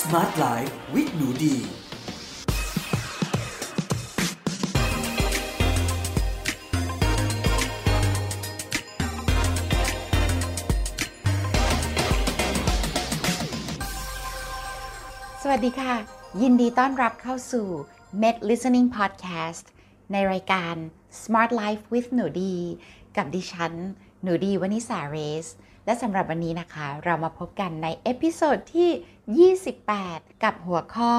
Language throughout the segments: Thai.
Smart Life with หนูดี สวัสดีค่ะ ยินดีต้อนรับเข้าสู่ Med Listening Podcast ในรายการ Smart Life with หนูดี กับดิฉัน หนูดีวนิสาเรส และสำหรับวันนี้นะคะ เรามาพบกันใน episode ที่ 28 กับหัวข้อ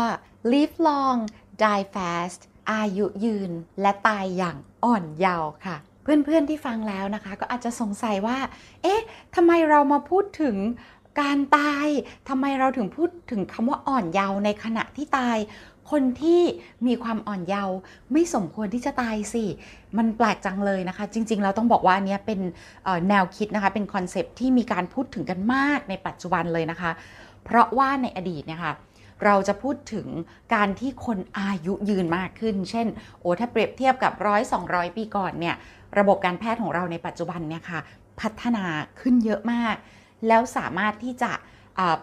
Live Long Die Fast อายุยืน และตายอย่างอ่อนเยาว์ค่ะ เพื่อนๆที่ฟังแล้วนะคะ ก็อาจจะสงสัยว่า เอ๊ะทำไมเรามาพูดถึงการตายทำไมเราถึงพูดถึงคำว่าอ่อนเยาว์ในขณะที่ตาย คนที่มีความอ่อนเยาว์ไม่สมควรที่จะตายสิ มันแปลกจังเลยนะคะ จริง ๆ เราต้องบอกว่าอันเนี้ยเป็นแนวคิดนะคะ เป็นคอนเซปที่มีการพูดถึงกันมากในปัจจุบันเลยนะคะ เพราะว่าในอดีตเนี่ยค่ะเราจะพูดถึงการที่คนอายุยืนมากขึ้น เช่น โอ้ถ้าเปรียบเทียบกับร้อยสองร้อยปีก่อนเนี่ย ระบบการแพทย์ของเราในปัจจุบันเนี่ยค่ะ พัฒนาขึ้นเยอะมาก แล้วสามารถที่จะ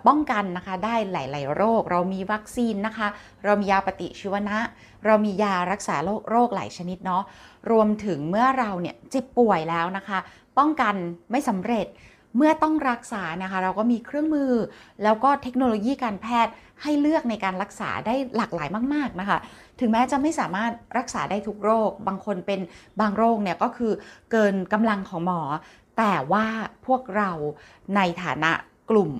ป้องกันนะคะได้หลาย ๆ โรค เรามีวัคซีนนะคะ เรามียาปฏิชีวนะ เรามียารักษาโรคโรคหลายชนิดเนาะ รวมถึงเมื่อเราเนี่ยเจ็บป่วยแล้วนะคะ ป้องกันไม่สำเร็จ เมื่อต้องรักษานะคะ เราก็มีเครื่องมือ แล้วก็เทคโนโลยีการแพทย์ให้เลือกในการรักษาได้หลากหลายมาก ๆนะคะ ถึงแม้จะไม่สามารถรักษาได้ทุกโรค บางคนเป็นบางโรคเนี่ยก็คือเกินกำลังของหมอ แต่ว่าพวกเราในฐานะกลุ่ม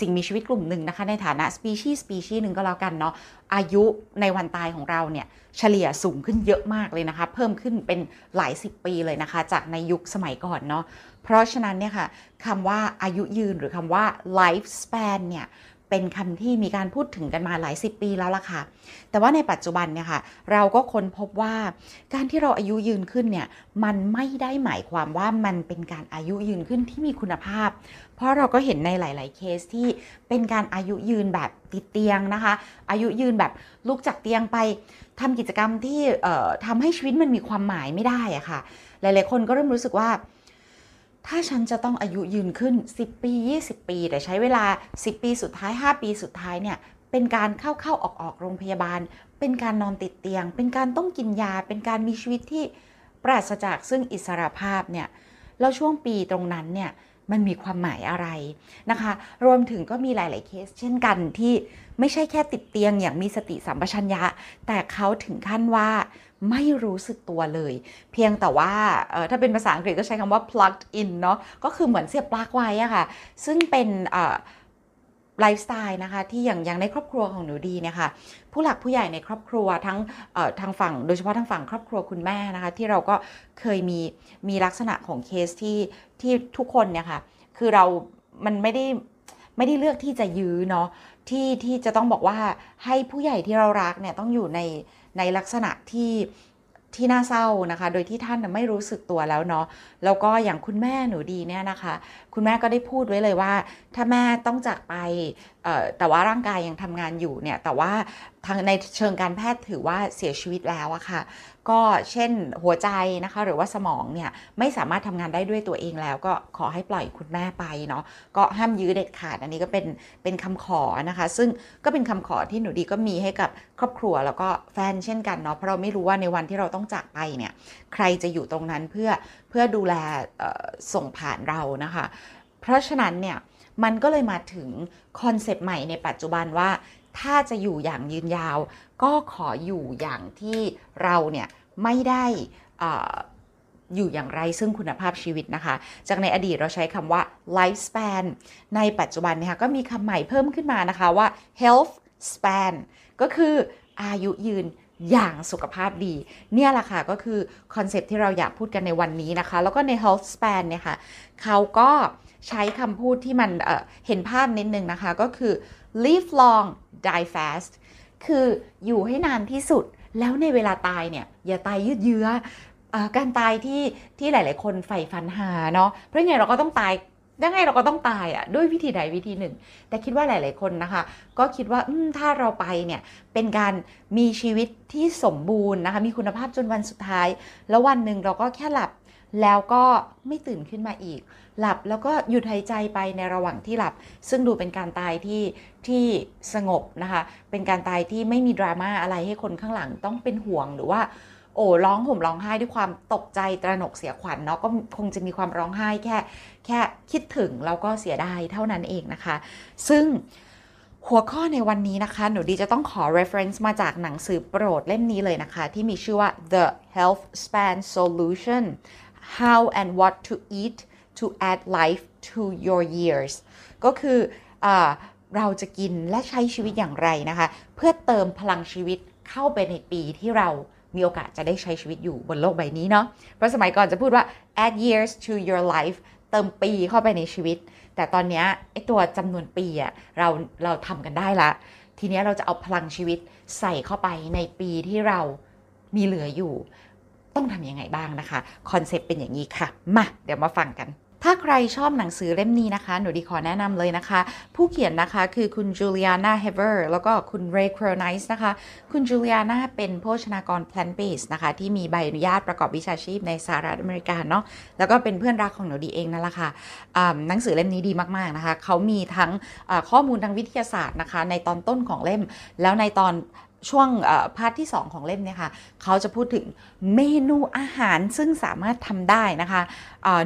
สิ่งมีชีวิตกลุ่มหนึ่งนะคะ ในฐานะสปีชีส์สปีชีส์หนึ่งก็แล้วกันเนาะอายุในวันตายของเราเนี่ยเฉลี่ยสูงขึ้นเยอะมากเลยนะคะ เพิ่มขึ้นเป็นหลายสิบปีเลยนะคะ จากในยุคสมัยก่อนเนาะ เพราะฉะนั้นเนี่ยค่ะคำว่าอายุยืนหรือคำว่า life span เนี่ยเป็นคำที่มีการพูดถึงกันมาหลายสิบปีแล้วล่ะค่ะ แต่ว่าในปัจจุบันเนี่ยค่ะ เราก็ค้นพบว่าการที่เราอายุยืนขึ้นเนี่ยมันไม่ได้หมายความว่ามันเป็นการอายุยืนขึ้นที่มีคุณภาพ เพราะเราก็เห็นในหลาย ๆ เคสที่เป็นการอายุยืนแบบติดเตียงนะคะ อายุยืนแบบลุกจากเตียงไปทำกิจกรรมที่ทำให้ชีวิตมันมีความหมายไม่ได้อะค่ะ หลาย ๆ คนก็เริ่มรู้สึกว่า ถ้าฉันจะต้องอายุยืนขึ้น 10 ปี 20 ปี แต่ใช้เวลา 10 ปีสุดท้าย 5 ปีสุดท้ายเนี่ยเป็นการเข้าเข้าออกออกโรงพยาบาล เป็นการนอนติดเตียง เป็นการต้องกินยา เป็นการมีชีวิตที่ปราศจากซึ่งอิสรภาพเนี่ยแล้วช่วงปีตรงนั้นเนี่ยมันมีความหมายอะไรนะคะ รวมถึงก็มีหลาย ๆ เคส เช่นกันที่ไม่ใช่แค่ติดเตียงอย่างมีสติสัมปชัญญะ แต่เขาถึงขั้นว่าไม่รู้สึกตัวเลย เพียงแต่ว่าถ้าเป็นภาษาอังกฤษก็ใช้คำว่า plugged in เนาะก็คือเหมือนเสียบปลั๊กไว้อะค่ะ ซึ่งเป็นไลฟ์สไตล์นะคะที่อย่างอย่างในครอบครัวของหนูดีเนี่ยค่ะผู้หลักผู้ใหญ่ในครอบครัวทั้งทางฝั่งโดยเฉพาะทางฝั่งครอบครัวคุณแม่นะคะที่เราก็เคยมีมีลักษณะของเคสที่ที่ทุกคนเนี่ยค่ะคือเรามันไม่ได้ ไม่ได้เลือกที่จะยื้อเนาะที่ที่จะต้องบอกว่าให้ผู้ใหญ่ที่เรารักเนี่ยต้องอยู่ในในลักษณะที่ที่น่าเศร้านะคะ โดยที่ท่านไม่รู้สึกตัวแล้วเนาะ แล้วก็อย่างคุณแม่หนูดีเนี่ยนะคะ คุณแม่ก็ได้พูดไว้เลยว่า ถ้าแม่ต้องจากไปเอ่อแต่ว่าร่างกายยังทำงานอยู่เนี่ย แต่ว่าทางในเชิงการแพทย์ถือว่าเสียชีวิตแล้วอะค่ะ ก็เช่นหัวใจนะคะหรือว่าสมองเนี่ยไม่สามารถทำงานได้ด้วยตัวเองแล้วก็ขอให้ปล่อยคุณแม่ไปเนาะก็ห้ามยื้อเด็ดขาดอันนี้ก็เป็นเป็นคำขอนะคะ ซึ่งก็เป็นคำขอที่หนูดีก็มีให้กับครอบครัวแล้วก็แฟนเช่นกันเนาะเพราะเราไม่รู้ว่าในวันที่เราต้องจากไปเนี่ยใครจะอยู่ตรงนั้นเพื่อเพื่อดูแลส่งผ่านเรานะคะ เพราะฉะนั้นเนี่ยมันก็เลยมาถึงคอนเซปต์ใหม่ในปัจจุบันว่า ถ้าจะอยู่อย่างยืนยาว ก็ขออยู่อย่างที่เราเนี่ยไม่ได้อ่ออยู่อย่างไรซึ่งคุณภาพชีวิตนะคะ จากในอดีตเราใช้คำว่า life span ในปัจจุบันนี่ยค่ะก็มีคำใหม่เพิ่มขึ้นมานะคะว่า health span ก็คืออายุยืนอย่างสุขภาพดี เนี่ยแหละค่ะ ก็คือคอนเซปที่เราอยากพูดกันในวันนี้นะคะ แล้วก็ใน health span เนี่ยค่ะ เขาก็ใช้คำพูดที่มันเเห็นภาพนิดนึงนะคะ ก็คือ live long die fast คืออยู่ให้นานที่สุด แล้วในเวลาตายเนี่ย อย่าตายยืดเยื้ออการตายที่ที่หลาย ๆ คนใฝ่ฝันหาเนาะเพราะไงเราก็ต้องตายยังไงเราก็ต้องตายอะ่ะด้วยวิธีใดวิธีหนึ่ง แต่คิดว่าหลาย ๆ คนนะคะ ก็คิดว่าถ้าเราไปเนี่ยเป็นการมีชีวิตที่สมบูรณ์นะคะมีคุณภาพจนวันสุดท้าย แล้ววันหนึ่งเราก็แค่หลับแล้วก็ไม่ตื่นขึ้นมาอีก หลับแล้วก็หยุดหายใจไปในระหว่างที่หลับ ซึ่งดูเป็นการตายที่ที่สงบนะคะ เป็นการตายที่ไม่มีดราม่าอะไรให้คนข้างหลังต้องเป็นห่วงหรือว่าโอ้ร้องห่มร้องไห้ด้วยความตกใจตระหนกเสียขวัญเนาะก็คงจะมีความร้องไห้แค่ แค่คิดถึงแล้วก็เสียดายเท่านั้นเองนะคะ ซึ่งหัวข้อในวันนี้นะคะ หนูดีจะต้องขอ reference มาจากหนังสือโปรดเล่มนี้เลยนะคะ ที่มีชื่อว่า The Health Span Solution How and What to Eat to Add Life to Your Years ก็คืออเราจะกินและใช้ชีวิตอย่างไรนะคะ เพื่อเติมพลังชีวิตเข้าไปในปีที่เรามีโอกาสจะได้ใช้ชีวิตอยู่บนโลกใบนี้เนาะ เพราะสมัยก่อนจะพูดว่า add years to your life เติมปีเข้าไปในชีวิต แต่ตอนนี้ไอตัวจำนวนปีอะเราเราทำกันได้ละ ทีนี้เราจะเอาพลังชีวิตใส่เข้าไปในปีที่เรามีเหลืออยู่ ต้องทำยังไงบ้างนะคะ concept เป็นอย่างนี้ค่ะ มา เดี๋ยวมาฟังกัน ถ้าใครชอบหนังสือเล่มนี้นะคะ หนูดีขอแนะนำเลยนะคะ ผู้เขียนนะคะคือคุณ Julieanna Hever แล้วก็คุณ Ray Cronise นะคะ คุณจูเลียนาเป็นโภชนากร plant based นะคะ ที่มีใบอนุญาตประกอบวิชาชีพในสหรัฐอเมริกาเนาะแล้วก็เป็นเพื่อนรักของหนูดีเองนั่นแหละค่ะหนังสือเล่มนี้ดีมากๆนะคะเขามีทั้งข้อมูลทางวิทยาศาสตร์นะคะ ในตอนต้นของเล่มแล้วในตอน ช่วงพาร์ทที่ 2 ของเล่มเนี่ยค่ะเขาจะพูดถึงเมนูอาหารซึ่งสามารถทำได้นะคะ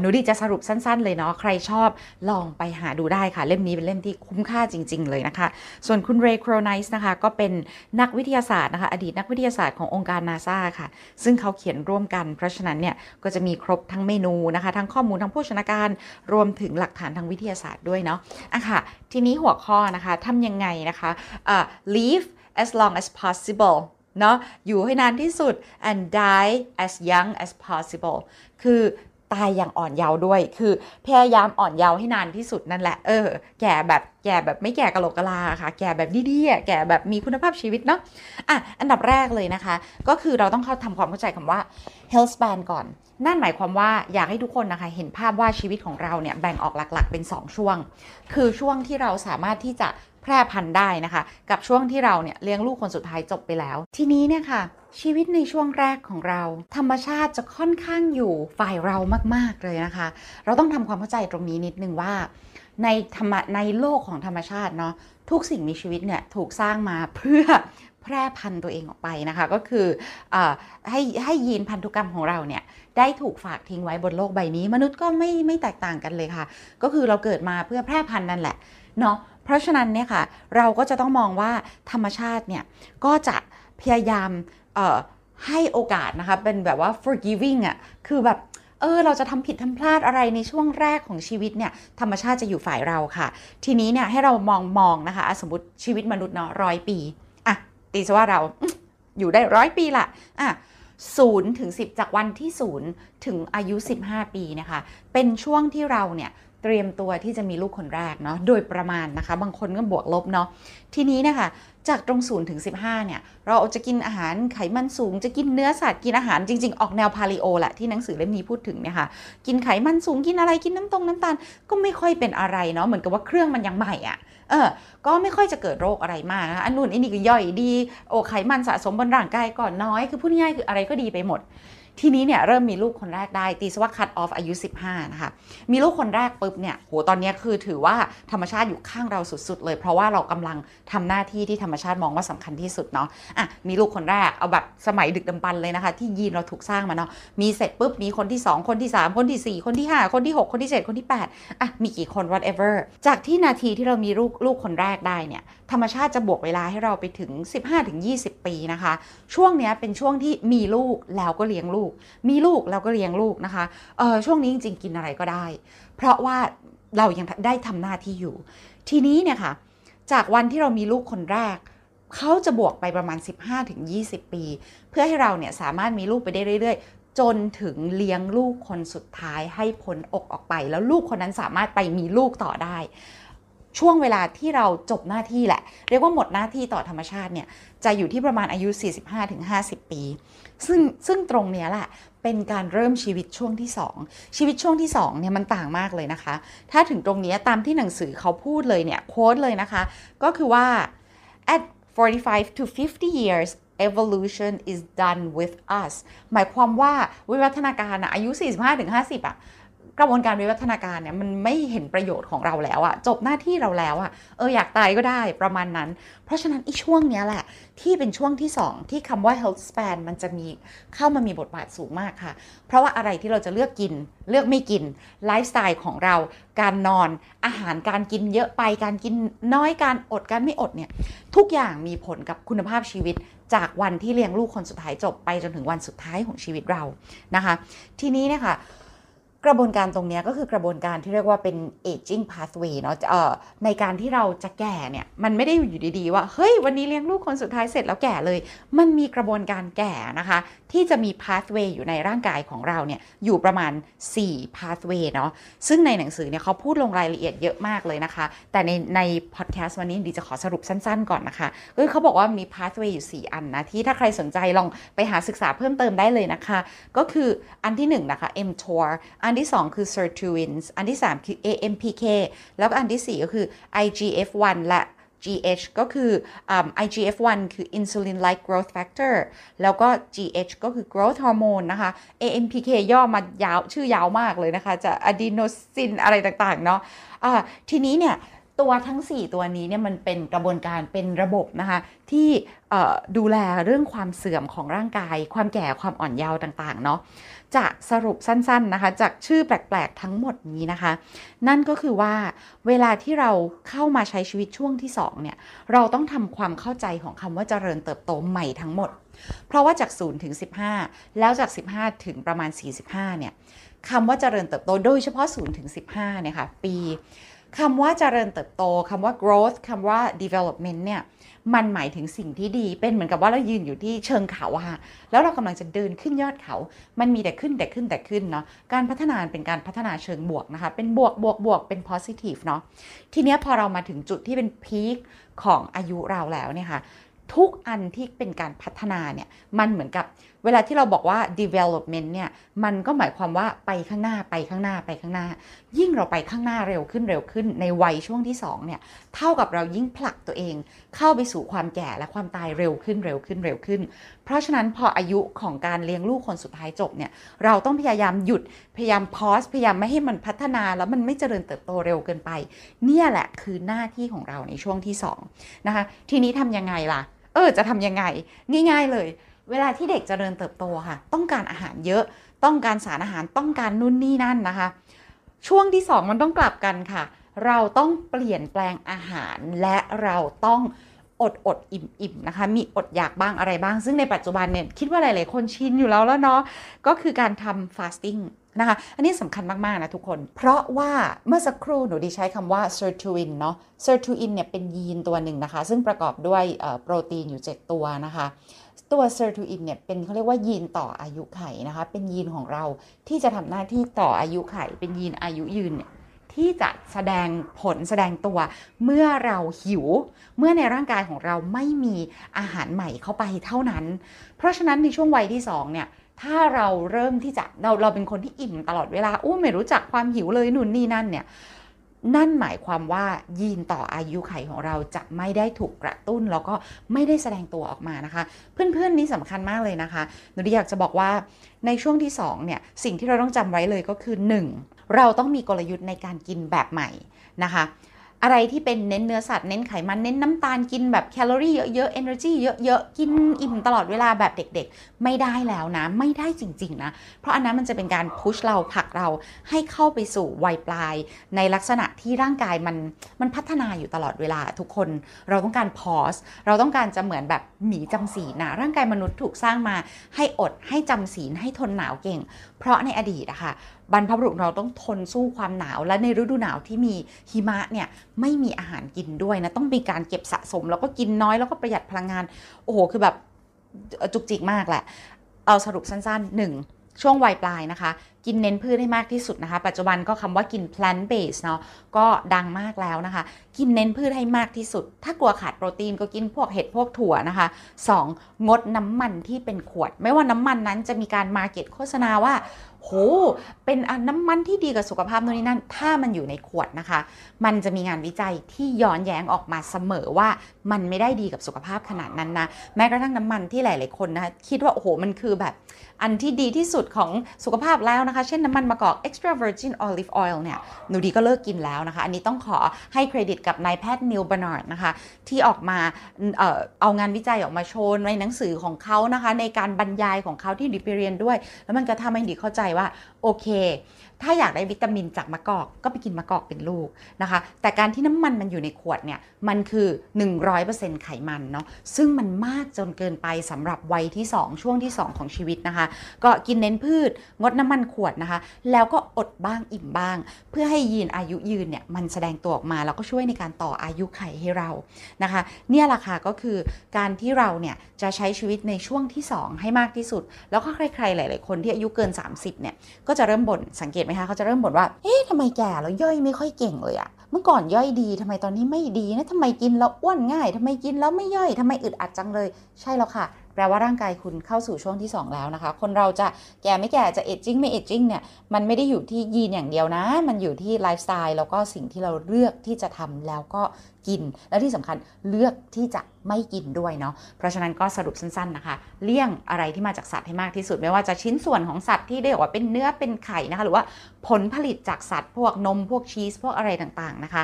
หนูดีจะสรุปสั้นๆ เลยเนาะใครชอบลองไปหาดูได้ค่ะ เล่มนี้เป็นเล่มที่คุ้มค่าจริง ๆ เลยนะคะ ส่วนคุณเรย์โครไนส์นะคะ ก็เป็นนักวิทยาศาสตร์นะคะอดีตนักวิทยาศาสตร์ขององค์การนาซาค่ะ ซึ่งเขาเขียนร่วมกัน เพราะฉะนั้นเนี่ยก็จะมีครบทั้งเมนูนะคะ ทั้งข้อมูลทั้งโภชนาการรวมถึงหลักฐานทางวิทยาศาสตร์ด้วยเนาะอะค่ะ ทีนี้หัวข้อนะคะทำยังไงนะคะ uh, leave as long as possible เนาะอยู่ให้นานที่สุด and die as young as possible คือตายอย่างอ่อนเยาว์ด้วย คือพยายามอ่อนเยาว์ให้นานที่สุดนั่นแหละ เออ แก่แบบ แก่แบบไม่แก่กะโหลกกะลาค่ะ แก่แบบดีๆแก่แบบมีคุณภาพชีวิตเนาะ อะ อันดับแรกเลยนะคะ ก็คือเราต้องเข้าทำความเข้าใจคำว่า health span ก่อน นั่นหมายความว่าอยากให้ทุกคนนะคะ เห็นภาพว่าชีวิตของเราเนี่ยแบ่งออกหลักๆ เป็น 2 ช่วง คือช่วงที่เราสามารถที่จะ แพร่พันธุ์ได้นะคะ กับช่วงที่เราเนี่ยเลี้ยงลูกคนสุดท้ายจบไปแล้ว ทีนี้เนี่ยค่ะ ชีวิตในช่วงแรกของเรา ธรรมชาติจะค่อนข้างอยู่ฝ่ายเรามากๆเลยนะคะ เราต้องทำความเข้าใจตรงนี้นิดนึงว่า ในธรรมในโลกของธรรมชาติเนาะทุกสิ่งมีชีวิตเนี่ยถูกสร้างมาเพื่อแพร่พันธุ์ตัวเองออกไปนะคะ ก็คืออให้ให้ยีนพันธุกรรมของเราเนี่ยได้ถูกฝากทิ้งไว้บนโลกใบนี้ มนุษย์ก็ไม่ไม่แตกต่างกันเลยค่ะ ก็คือเราเกิดมาเพื่อแพร่พันธุ์นั่นแหละเนาะ ราะฉะนั้นเนี่ยค่ะเราก็จะต้องมองว่าธรรมชาติเนี่ยก็จะพยายามให้โอกาสนะคะเป็นแบบว่า forgiving อะ่ะคือแบบเออเราจะทำผิดทำพลาดอะไรในช่วงแรกของชีวิตเนี่ยธรรมชาติจะอยู่ฝ่ายเราค่ะ ทีนี้เนี่ยให้เรามองมองนะคะสมมติชีวิตมนุษย์เนาะร้อยปีอะตีซะว่าเราอยู่ได้ร้อยปีละอะศูนย์ถึงสิบจากวันที่ศูนย์ถึงอายุ 15 ปีนะคะ เป็นช่วงที่เราเนี่ย เตรียมตัวที่จะมีลูกคนแรกเนาะโดยประมาณนะคะ บางคนก็บวกลบเนาะทีนี้นะคะจากตรงศูนย์ถึง15เนี่ยเราจะกินอาหารไขมันสูง จะกินเนื้อสัตว์กินอาหารจริง ๆ ออกแนวพาลิโอแหละที่หนังสือเล่มนี้พูดถึงเนี่ยค่ะกินไขมันสูงกินอะไรกินน้ำตรงน้ำตาลก็ไม่ค่อยเป็นอะไรเนาะเหมือนกับว่าเครื่องมันยังใหม่อะ่ะเออก็ไม่ค่อยจะเกิดโรคอะไรมากอันนู้นอันนี้ก็ย่อยดีโอไขมันสะสมบนร่างกายก่อนน้อยคือพูดง่ายคืออะไรก็ดีไปหมด ทีนี้เนี่ยเริ่มมีลูกคนแรกได้ ตีสว่าคัดออฟอายุ 15 นะคะ มีลูกคนแรกปุ๊บเนี่ยโหตอนนี้คือถือว่าธรรมชาติอยู่ข้างเราสุดๆเลย เพราะว่าเรากำลังทำหน้าที่ที่ธรรมชาติมองว่าสำคัญที่สุดเนาะอะมีลูกคนแรกเอาแบบสมัยดึกดำบรรเลยนะคะ ที่ยีนเราถูกสร้างมาเนาะมีเสร็จปุ๊บมีคนที่ 2 คนที่ 3 คนที่ 4 คนที่ 5 คนที่ 6 คนที่ 7 คนที่8อะมีกี่คน whatever จากที่นาทีที่เรามีลูกลูกคนแรกได้เนี่ยธรรมชาติจะบวกเวลาให้เราไปถึง 15-20 ปีนะคะ ช่วงนี้เป็นช่วงที่มีลูกแล้วก็เลี้ยงลูกมีลูกแล้วก็เลี้ยงลูกนะคะเออช่วงนี้จริงๆกินอะไรก็ได้ เพราะว่าเรายังได้ทำหน้าที่อยู่ ทีนี้เนี่ยค่ะ จากวันที่เรามีลูกคนแรกเขาจะบวกไปประมาณ 15-20 ปี เพื่อให้เราเนี่ยสามารถมีลูกไปได้เรื่อยๆจนถึงเลี้ยงลูกคนสุดท้ายให้พ้นอกออกไป แล้วลูกคนนั้นสามารถไปมีลูกต่อได้ ช่วงเวลาที่เราจบหน้าที่แหละ เรียกว่าหมดหน้าที่ต่อธรรมชาติเนี่ยจะอยู่ที่ประมาณอายุ 45-50 ปี ซึ่งซึ่งตรงเนี้ยแหละเป็นการเริ่มชีวิตช่วงที่ 2 ชีวิตช่วงที่2เนี่ยมันต่างมากเลยนะคะ ถ้าถึงตรงนี้ตามที่หนังสือเขาพูดเลยเนี่ยโค้ดเลยนะคะ ก็คือว่า at 45 to 50 years evolution is done with us หมายความว่าวิวัฒนาการอายุ 45-50อะ กระบวนการวิวัฒนาการเนี่ยมันไม่เห็นประโยชน์ของเราแล้วอะจบหน้าที่เราแล้วอะเอออยากตายก็ได้ประมาณนั้น เพราะฉะนั้นอีช่วงเนี้ยแหละ ที่เป็นช่วงที่ 2 ที่คำว่า health span มันจะมีเข้ามามีบทบาทสูงมากค่ะ เพราะว่าอะไรที่เราจะเลือกกิน เลือกไม่กินไลฟ์สไตล์ของเรา การนอนอาหารการกินเยอะไปการกินน้อยการอดการไม่อดเนี่ยทุกอย่างมีผลกับคุณภาพชีวิตจากวันที่เลี้ยงลูกคนสุดท้ายจบไปจนถึงวันสุดท้ายของชีวิตเรานะคะ ทีนี้เนี่ยค่ะ กระบวนการตรงนี้ก็คือกระบวนการที่เรียกว่าเป็น aging pathway เนาะในการที่เราจะแก่เนี่ย มันไม่ได้อยู่ดีๆ ว่า เฮ้ย วันนี้เลี้ยงลูกคนสุดท้ายเสร็จแล้วแก่เลย มันมีกระบวนการแก่นะคะ ที่จะมี pathway อยู่ในร่างกายของเราเนี่ย อยู่ประมาณ 4 pathway เนาะซึ่งในหนังสือเนี่ยเขาพูดลงรายละเอียดเยอะมากเลยนะคะ แต่ในใน podcast วันนี้ดีจะขอสรุปสั้นๆ ก่อนนะคะก็คือเขาบอกว่ามี pathway อยู่ 4 อันนะที่ถ้าใครสนใจลองไปหาศึกษาเพิ่มเติมได้เลยนะคะ ก็คืออันที่1นะคะ mTOR อันันที่ 2 คือ sirtuins อันที่ 3 คือ AMPK แล้วก็อันที่ 4 ก็คือ IGF-1 และ GH ก็คืออ IGF-1 คือ insulin like growth factor แล้วก็ GH ก็คือ growth hormone นะคะ AMPK ย่อมายาวชื่อยาวมากเลยนะคะ จะ adenosine อะไรต่างๆ เนาะะทีนี้เนี่ย ตัวทั้ง 4 ตัวนี้เนี่ยมันเป็นกระบวนการเป็นระบบนะคะ ที่ดูแลเรื่องความเสื่อมของร่างกาย ความแก่ความอ่อนเยาว์ต่าง ๆ เนาะ จะสรุปสั้นๆนะคะ จากชื่อแปลกๆทั้งหมดนี้นะคะ นั่นก็คือว่าเวลาที่เราเข้ามาใช้ชีวิตช่วงที่2เนี่ยเราต้องทำความเข้าใจของคำว่าเจริญเติบโตใหม่ทั้งหมด เพราะว่าจาก0ถึง15 แล้วจาก 15 ถึงประมาณ 45เนี่ยคำว่าเจริญเติบโตโดยเฉพาะ0ถึง15เนี่ยค่ะปีคำว่าเจริญเติบโตคำว่า growth คำว่า development เนี่ย มันหมายถึงสิ่งที่ดี เป็นเหมือนกับว่าเรายืนอยู่ที่เชิงเขาอะแล้วเรากำลังจะเดินขึ้นยอดเขา มันมีแต่ขึ้นแต่ขึ้นแต่ขึ้นเนาะ การพัฒนาเป็นการพัฒนาเชิงบวกนะคะ เป็นบวกบวกบวกเป็น positive เนาะ ทีเนี้ยพอเรามาถึงจุดที่เป็นพีคของอายุเราแล้วเนี่ยค่ะ ทุกอันที่เป็นการพัฒนาเนี่ย มันเหมือนกับเวลาที่เราบอกว่า development เนี่ยมันก็หมายความว่าไปข้างหน้าไปข้างหน้าไปข้างหน้า ยิ่งเราไปข้างหน้าเร็วขึ้นเร็วขึ้นในวัยช่วงที่2เนี่ยเท่ากับเรายิ่งผลักตัวเอง เข้าไปสู่ความแก่และความตายเร็วขึ้นเร็วขึ้นเร็วขึ้น เพราะฉะนั้นพออายุของการเลี้ยงลูกคนสุดท้ายจบเนี่ยเราต้องพยายามหยุดพยายามพอสพยายามไม่ให้มันพัฒนาแล้วมันไม่เจริญเติบโตเร็วเกินไป เนี่ยแหละคือหน้าที่ของเราในช่วงที่2นะคะทีนี้ทำยังไงล่ะเออจะทำยังไง ง่าย ๆเลย เวลาที่เด็กจเจริญเติบโตค่ะ ต้องการอาหารเยอะ ต้องการสารอาหารต้องการนู่นนี่นั่นนะคะ ช่วงที่ 2 มันต้องกลับกันค่ะ เราต้องเปลี่ยนแปลงอาหารและเราต้องอดอดอิ่มอิ่มนะคะ มีอดอยากบ้างอะไรบ้าง ซึ่งในปัจจุบันเนี่ยคิดว่าหลาย ๆ คนชินอยู่แล้วแล้วเนาะ ก็คือการทำฟาสติ้งนะคะ อันนี้สำคัญมาก ๆ นะทุกคน เพราะว่าเมื่อสักครู่หนูดีใช้คำว่า sirtuin เนาะ sirtuin เนี่ยเป็นยีนตัวหนึ่งนะคะ ซึ่งประกอบด้วยโปรตีนอยู่ 7 ตัวนะคะ ตัว sirtuin เนี่ยเป็นเขาเรียกว่ายีนต่ออายุไขนะคะ เป็นยีนของเราที่จะทำหน้าที่ต่ออายุไข เป็นยีนอายุยืนเนี่ยที่จะแสดงผลแสดงตัว เมื่อเราหิว เมื่อในร่างกายของเราไม่มีอาหารใหม่เข้าไปเท่านั้น เพราะฉะนั้นในช่วงวัยที่2เนี่ยถ้าเราเริ่มที่จะเราเราเป็นคนที่อิ่มตลอดเวลาอู้ไม่รู้จักความหิวเลยนุ่นนี่นั่นเนี่ย นั่นหมายความว่ายีนต่ออายุไขของเราจะไม่ได้ถูกกระตุ้น แล้วก็ไม่ได้แสดงตัวออกมานะคะ เพื่อนๆนี่สำคัญมากเลยนะคะหนูอยากจะบอกว่าในช่วงที่2เนี่ยสิ่งที่เราต้องจำไว้เลยก็คือ 1. เราต้องมีกลยุทธ์ในการกินแบบใหม่นะคะ อะไรที่เป็นเน้นเนื้อสัตว์เน้นไขมันเน้นน้ำตาลกินแบบแคลอรี่เยอะๆ energy เยอะๆ กินอิ่มตลอดเวลาแบบเด็กๆ ไม่ได้แล้วนะ ไม่ได้จริงๆนะ เพราะอันนั้นมันจะเป็นการพุชเราผลักเราให้เข้าไปสู่วัยปลาย ในลักษณะที่ร่างกายมันมันพัฒนาอยู่ตลอดเวลาทุกคนเราต้องการพอสเราต้องการจะเหมือนแบบหมีจำศีลนะร่างกายมนุษย์ถูกสร้างมาให้อดให้จำศีลให้ทนหนาวเก่ง เพราะในอดีตอะค่ะ บรรพบุรุษเราต้องทนสู้ความหนาว และในฤดูหนาวที่มีหิมะเนี่ยไม่มีอาหารกินด้วยนะต้องมีการเก็บสะสม แล้วก็กินน้อยแล้วก็ประหยัดพลังงาน โอ้โหคือแบบจุกจิกมากแหละ เอาสรุปสั้นๆ 1. ช่วงวัยปลายนะคะ กินเน้นพืชให้มากที่สุดนะคะ ปัจจุบันก็คำว่ากิน plant based เนาะก็ดังมากแล้วนะคะ กินเน้นพืชให้มากที่สุด ถ้ากลัวขาดโปรตีนก็กินพวกเห็ดพวกถั่วนะคะ 2. งดน้ำมันที่เป็นขวด ไม่ว่าน้ำมันนั้นจะมีการมาเก็ตโฆษณาว่า โห เป็นน้ำมันที่ดีกับสุขภาพโน่นนี่นั่น ถ้ามันอยู่ในขวดนะคะ มันจะมีงานวิจัยที่ย้อนแย้งออกมาเสมอว่ามันไม่ได้ดีกับสุขภาพขนาดนั้นนะ แม้กระทั่งน้ำมันที่หลาย ๆ คนนะคะคิดว่าโอ้โห มันคือแบบ อันที่ดีที่สุดของสุขภาพแล้วนะคะ เช่นน้ำมันมะกอก extra virgin olive oil เนี่ย หนูดีก็เลิกกินแล้วนะคะ อันนี้ต้องขอให้เครดิตกับนายแพทย์นิวบานาร์ดนะคะ ที่ออกมาเออเอางานวิจัยออกมาโชว์ในหนังสือของเขานะคะ ในการบรรยายของเขาที่ดิไปเรียนด้วย แล้วมันก็ทำให้ดีเข้าใจว่าโอเค ถ้าอยากได้วิตามินจากมะกอกก็ไปกินมะกอกเป็นลูกนะคะ แต่การที่น้ำมันมันอยู่ในขวดเนี่ยมันคือ 100%ไขมันเนาะซึ่งมันมากจนเกินไปสำหรับวัยที่ 2 ช่วงที่ 2 ของชีวิตนะคะ ก็กินเน้นพืช งดน้ำมันขวดนะคะ แล้วก็อดบ้างอิ่มบ้าง เพื่อให้ยีนอายุยืนเนี่ยมันแสดงตัวออกมาแล้วก็ช่วยในการต่ออายุไขให้เรานะคะ เนี่ยแหละค่ะก็คือการที่เราเนี่ยจะใช้ชีวิตในช่วงที่ 2 ให้มากที่สุด แล้วก็ใครๆหลาย ๆ คนที่อายุเกิน 30เนี่ยก็จะเริ่มบ่นสังเกตไหมคะเขาจะเริ่มบ่นว่าเอ๊ะทำไมแก่แล้วย่อยไม่ค่อยเก่งเลยอะเมื่อก่อนย่อยดีทำไมตอนนี้ไม่ดีนะทำไมกินแล้วอ้วนง่ายทำไมกินแล้วไม่ย่อยทำไมอึดอัดจังเลย ใช่แล้วค่ะ ลว่าร่างกายคุณเข้าสู่ช่วงที่ 2 แล้วนะคะ คนเราจะแก่ไม่แก่จะเอจจิ้งไม่เอจจิ้งเนี่ยมันไม่ได้อยู่ที่ยีนอย่างเดียวนะ มันอยู่ที่ไลฟ์สไตล์แล้วก็สิ่งที่เราเลือกที่จะทำแล้วก็กิน และที่สำคัญเลือกที่จะไม่กินด้วยเนาะเพราะฉะนั้นก็สรุปสั้นๆนะคะ เลี่ยงอะไรที่มาจากสัตว์ให้มากที่สุด ไม่ว่าจะชิ้นส่วนของสัตว์ที่เรียกว่าเป็นเนื้อเป็นไข่นะคะหรือว่าผลผลิตจากสัตว์พวกนมพวกชีสพวกอะไรต่างๆนะคะ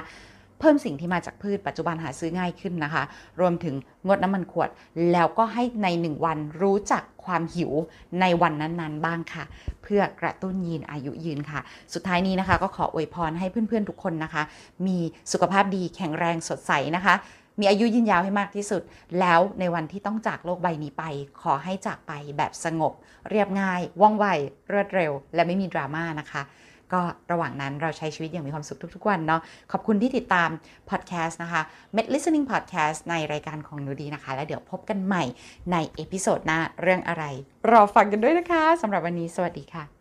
เพิ่มสิ่งที่มาจากพืชปัจจุบันหาซื้อง่ายขึ้นนะคะ รวมถึงงดน้ำมันขวด แล้วก็ให้ในหนึ่งวันรู้จักความหิวในวันนั้นๆ บ้างค่ะ เพื่อกระตุ้นยีนอายุยืนค่ะ สุดท้ายนี้นะคะ ก็ขออวยพรให้เพื่อนๆทุกคนนะคะ มีสุขภาพดีแข็งแรงสดใสนะคะมีอายุยืนยาวให้มากที่สุด แล้วในวันที่ต้องจากโลกใบนี้ไป ขอให้จากไปแบบสงบ เรียบง่าย ว่องไวรวดเร็ว และไม่มีดราม่านะคะ ก็ระหว่างนั้นเราใช้ชีวิตอย่างมีความสุขทุกๆวันเนาะขอบคุณที่ติดตามพอดแคสต์นะคะ Med Listening Podcast ในรายการของหนูดีนะคะ แล้วเดี๋ยวพบกันใหม่ใน episode หน้าเรื่องอะไร รอฟังกันด้วยนะคะสำหรับวันนี้สวัสดีค่ะ